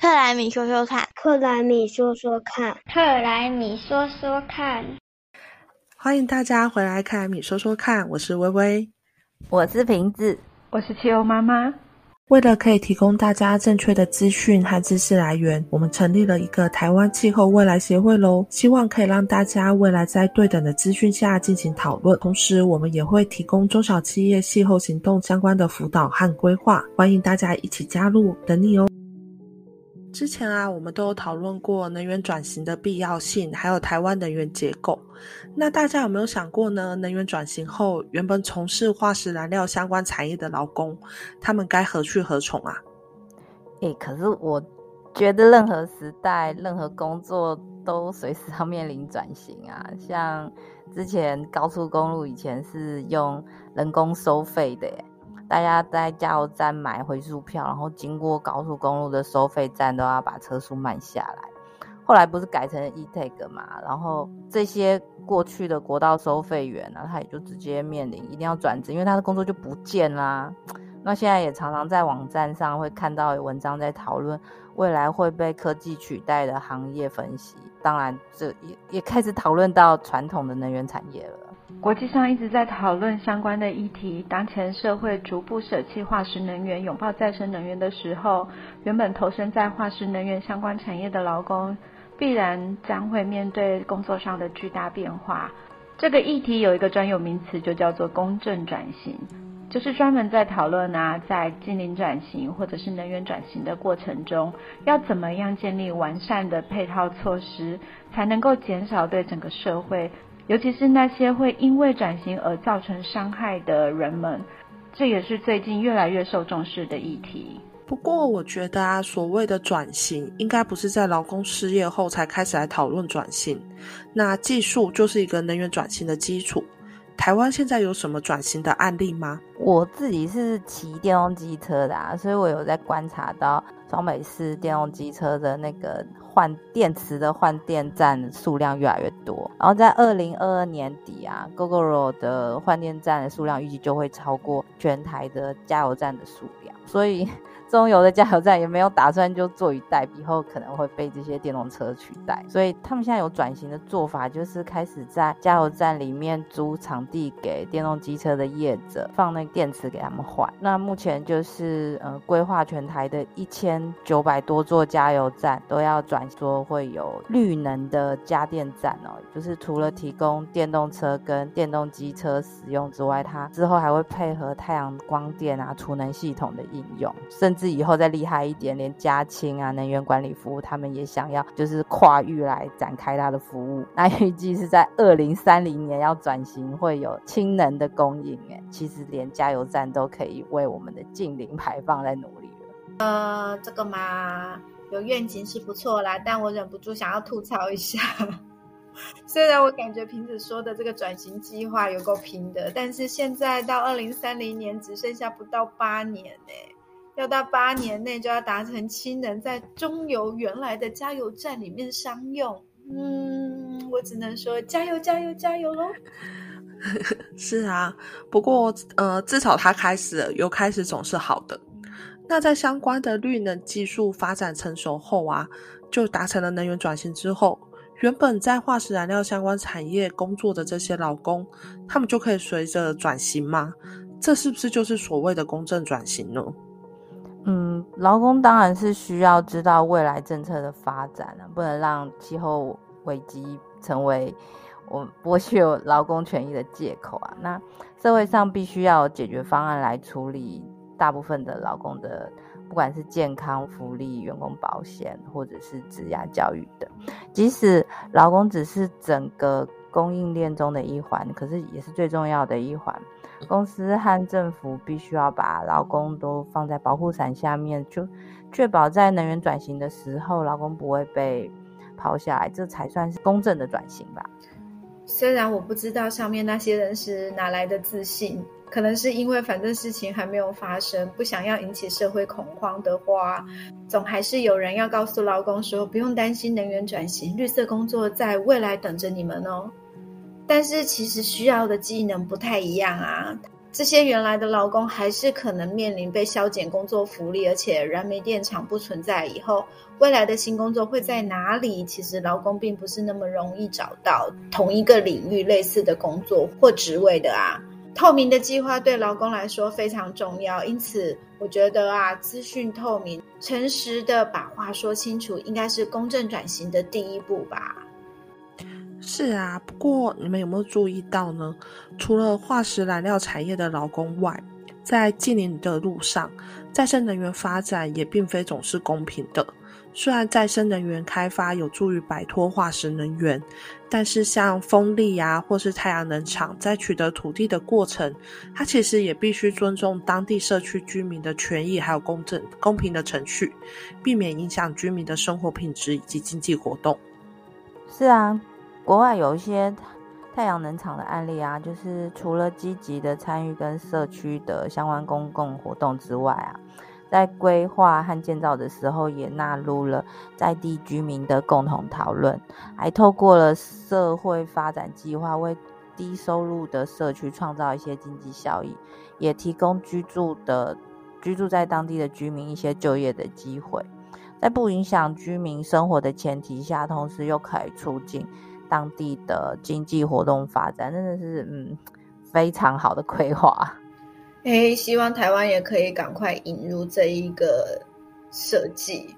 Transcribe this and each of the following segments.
克莱米说说看，克莱米说说看，克莱米说说看。欢迎大家回来，克莱米说说看，我是微微，我是瓶子，我是汽油妈妈。为了可以提供大家正确的资讯和知识来源，我们成立了一个台湾气候未来协会喽，希望可以让大家未来在对等的资讯下进行讨论。同时，我们也会提供中小企业气候行动相关的辅导和规划，欢迎大家一起加入，等你哦。之前啊，我们都有讨论过能源转型的必要性，还有台湾能源结构。那大家有没有想过呢？能源转型后，原本从事化石燃料相关产业的劳工，他们该何去何从啊？诶，可是我觉得任何时代、任何工作都随时要面临转型啊。像之前高速公路以前是用人工收费的。大家在加油站买回数票，然后经过高速公路的收费站都要把车速慢下来。后来不是改成 e-tag 嘛，然后这些过去的国道收费员呢，他也就直接面临一定要转职，因为他的工作就不见啦。那现在也常常在网站上会看到有文章在讨论未来会被科技取代的行业分析，当然这也也开始讨论到传统的能源产业了。国际上一直在讨论相关的议题。当前社会逐步舍弃化石能源，拥抱再生能源的时候，原本投身在化石能源相关产业的劳工，必然将会面对工作上的巨大变化。这个议题有一个专有名词，就叫做公正转型，就是专门在讨论啊，在近邻转型或者是能源转型的过程中，要怎么样建立完善的配套措施，才能够减少对整个社会。尤其是那些会因为转型而造成伤害的人们，这也是最近越来越受重视的议题。不过，我觉得啊，所谓的转型，应该不是在劳工失业后才开始来讨论转型。那技术就是一个能源转型的基础。台湾现在有什么转型的案例吗？我自己是骑电动机车的，啊，所以我有在观察到双北市电动机车的那个换电池的换电站数量越来越多。然后在二零二二年底啊，GoGoRo 的换电站的数量预计就会超过全台的加油站的数量，所以。中油的加油站也没有打算就坐以待毙，以后可能会被这些电动车取代，所以他们现在有转型的做法，就是开始在加油站里面租场地给电动机车的业者放那电池给他们换。那目前就是呃规划全台的一千九百多座加油站都要转说会有绿能的加电站哦，就是除了提供电动车跟电动机车使用之外，它之后还会配合太阳光电啊储能系统的应用，甚至。以后再厉害一点，连加氢啊能源管理服务，他们也想要就是跨域来展开它的服务。那预计是在二零三零年要转型，会有氢能的供应。哎，其实连加油站都可以为我们的近零排放在努力。呃，这个嘛，有愿景是不错啦，但我忍不住想要吐槽一下。虽然我感觉瓶子说的这个转型计划有够拼的，但是现在到二零三零年只剩下不到八年呢。要到八年内就要达成氢能在中油原来的加油站里面商用，嗯，我只能说加油加油加油喽！是啊，不过呃，至少它开始了，有开始总是好的。那在相关的绿能技术发展成熟后啊，就达成了能源转型之后，原本在化石燃料相关产业工作的这些劳工，他们就可以随着转型吗？这是不是就是所谓的公正转型呢？嗯，劳工当然是需要知道未来政策的发展了，不能让气候危机成为我剥削劳工权益的借口啊。那社会上必须要有解决方案来处理大部分的劳工的，不管是健康福利、员工保险，或者是职业教育等。即使劳工只是整个供应链中的一环，可是也是最重要的一环。公司和政府必须要把劳工都放在保护伞下面，就确保在能源转型的时候，劳工不会被抛下来，这才算是公正的转型吧。虽然我不知道上面那些人是哪来的自信，可能是因为反正事情还没有发生，不想要引起社会恐慌的话，总还是有人要告诉劳工说，不用担心能源转型，绿色工作在未来等着你们哦。但是其实需要的技能不太一样啊。这些原来的劳工还是可能面临被削减工作福利，而且燃煤电厂不存在以后，未来的新工作会在哪里？其实劳工并不是那么容易找到同一个领域类似的工作或职位的啊。透明的计划对劳工来说非常重要，因此我觉得啊，资讯透明、诚实的把话说清楚，应该是公正转型的第一步吧。是啊，不过你们有没有注意到呢？除了化石燃料产业的劳工外，在近邻的路上，再生能源发展也并非总是公平的。虽然再生能源开发有助于摆脱化石能源，但是像风力啊，或是太阳能厂，在取得土地的过程，它其实也必须尊重当地社区居民的权益，还有公正公平的程序，避免影响居民的生活品质以及经济活动。是啊。国外有一些太阳能厂的案例啊，就是除了积极的参与跟社区的相关公共活动之外啊，在规划和建造的时候，也纳入了在地居民的共同讨论，还透过了社会发展计划，为低收入的社区创造一些经济效益，也提供居住的居住在当地的居民一些就业的机会，在不影响居民生活的前提下，同时又可以促进。当地的经济活动发展真的是嗯非常好的规划，哎，希望台湾也可以赶快引入这一个设计。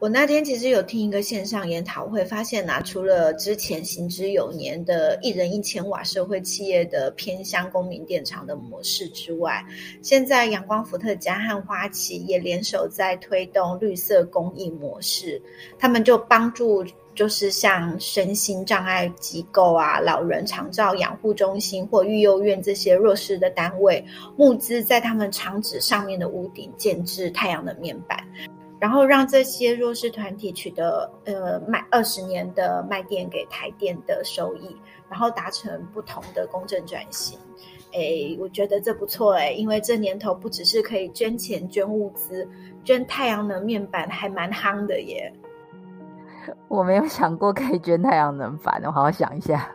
我那天其实有听一个线上研讨会，发现啊，除了之前行之有年的一人一千瓦社会企业的偏乡公民电厂的模式之外，现在阳光伏特加和花旗也联手在推动绿色公益模式，他们就帮助。就是像身心障碍机构啊、老人长照养护中心或育幼院这些弱势的单位，募资在他们厂址上面的屋顶建置太阳能面板，然后让这些弱势团体取得呃卖二十年的卖电给台电的收益，然后达成不同的公正转型。哎，我觉得这不错哎，因为这年头不只是可以捐钱捐物资，捐太阳能面板还蛮夯的耶。我没有想过可以捐太阳能板，我好好想一下。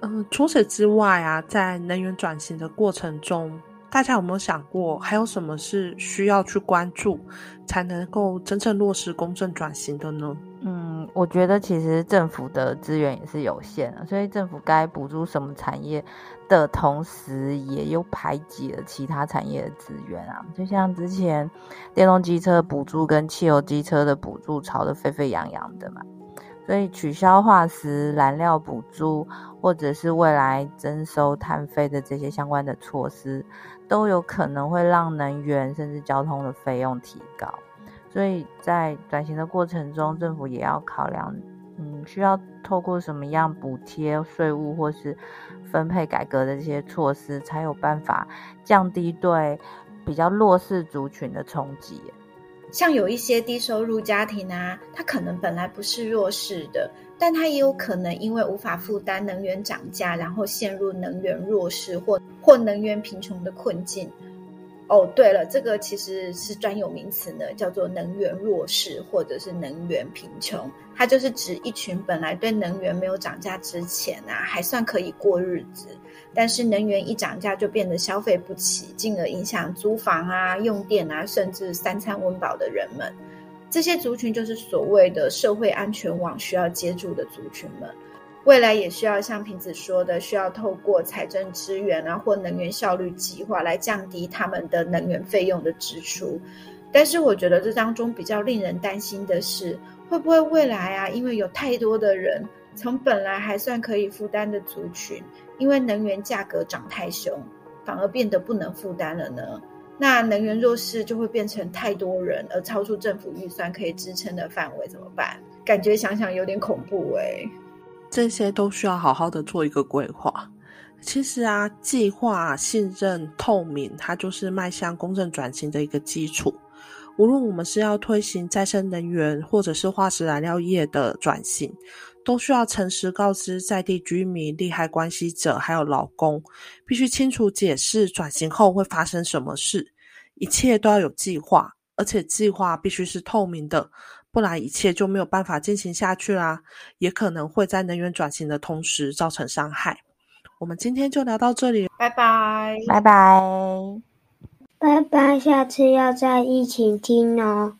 嗯，除此之外啊，在能源转型的过程中，大家有没有想过，还有什么是需要去关注，才能够真正落实公正转型的呢？嗯，我觉得其实政府的资源也是有限的，所以政府该补助什么产业？的同时，也又排挤了其他产业的资源啊，就像之前电动机车补助跟汽油机车的补助吵得沸沸扬扬的嘛，所以取消化石燃料补助，或者是未来征收碳费的这些相关的措施，都有可能会让能源甚至交通的费用提高，所以在转型的过程中，政府也要考量。嗯，需要透过什么样补贴、税务或是分配改革的这些措施，才有办法降低对比较弱势族群的冲击？像有一些低收入家庭啊，他可能本来不是弱势的，但他也有可能因为无法负担能源涨价，然后陷入能源弱势或或能源贫穷的困境。哦，对了，这个其实是专有名词呢，叫做能源弱势或者是能源贫穷。它就是指一群本来对能源没有涨价之前啊，还算可以过日子，但是能源一涨价就变得消费不起，进而影响租房啊、用电啊，甚至三餐温饱的人们。这些族群就是所谓的社会安全网需要接住的族群们。未来也需要像瓶子说的，需要透过财政资源啊，或能源效率计划来降低他们的能源费用的支出。但是，我觉得这当中比较令人担心的是，会不会未来啊，因为有太多的人从本来还算可以负担的族群，因为能源价格涨太凶，反而变得不能负担了呢？那能源弱势就会变成太多人，而超出政府预算可以支撑的范围，怎么办？感觉想想有点恐怖哎。这些都需要好好的做一个规划。其实啊，计划、信任、透明，它就是迈向公正转型的一个基础。无论我们是要推行再生能源，或者是化石燃料业的转型，都需要诚实告知在地居民、利害关系者还有劳工，必须清楚解释转型后会发生什么事。一切都要有计划，而且计划必须是透明的。不然一切就没有办法进行下去啦，也可能会在能源转型的同时造成伤害。我们今天就聊到这里，拜拜，拜拜，拜拜，下次要再一起听哦。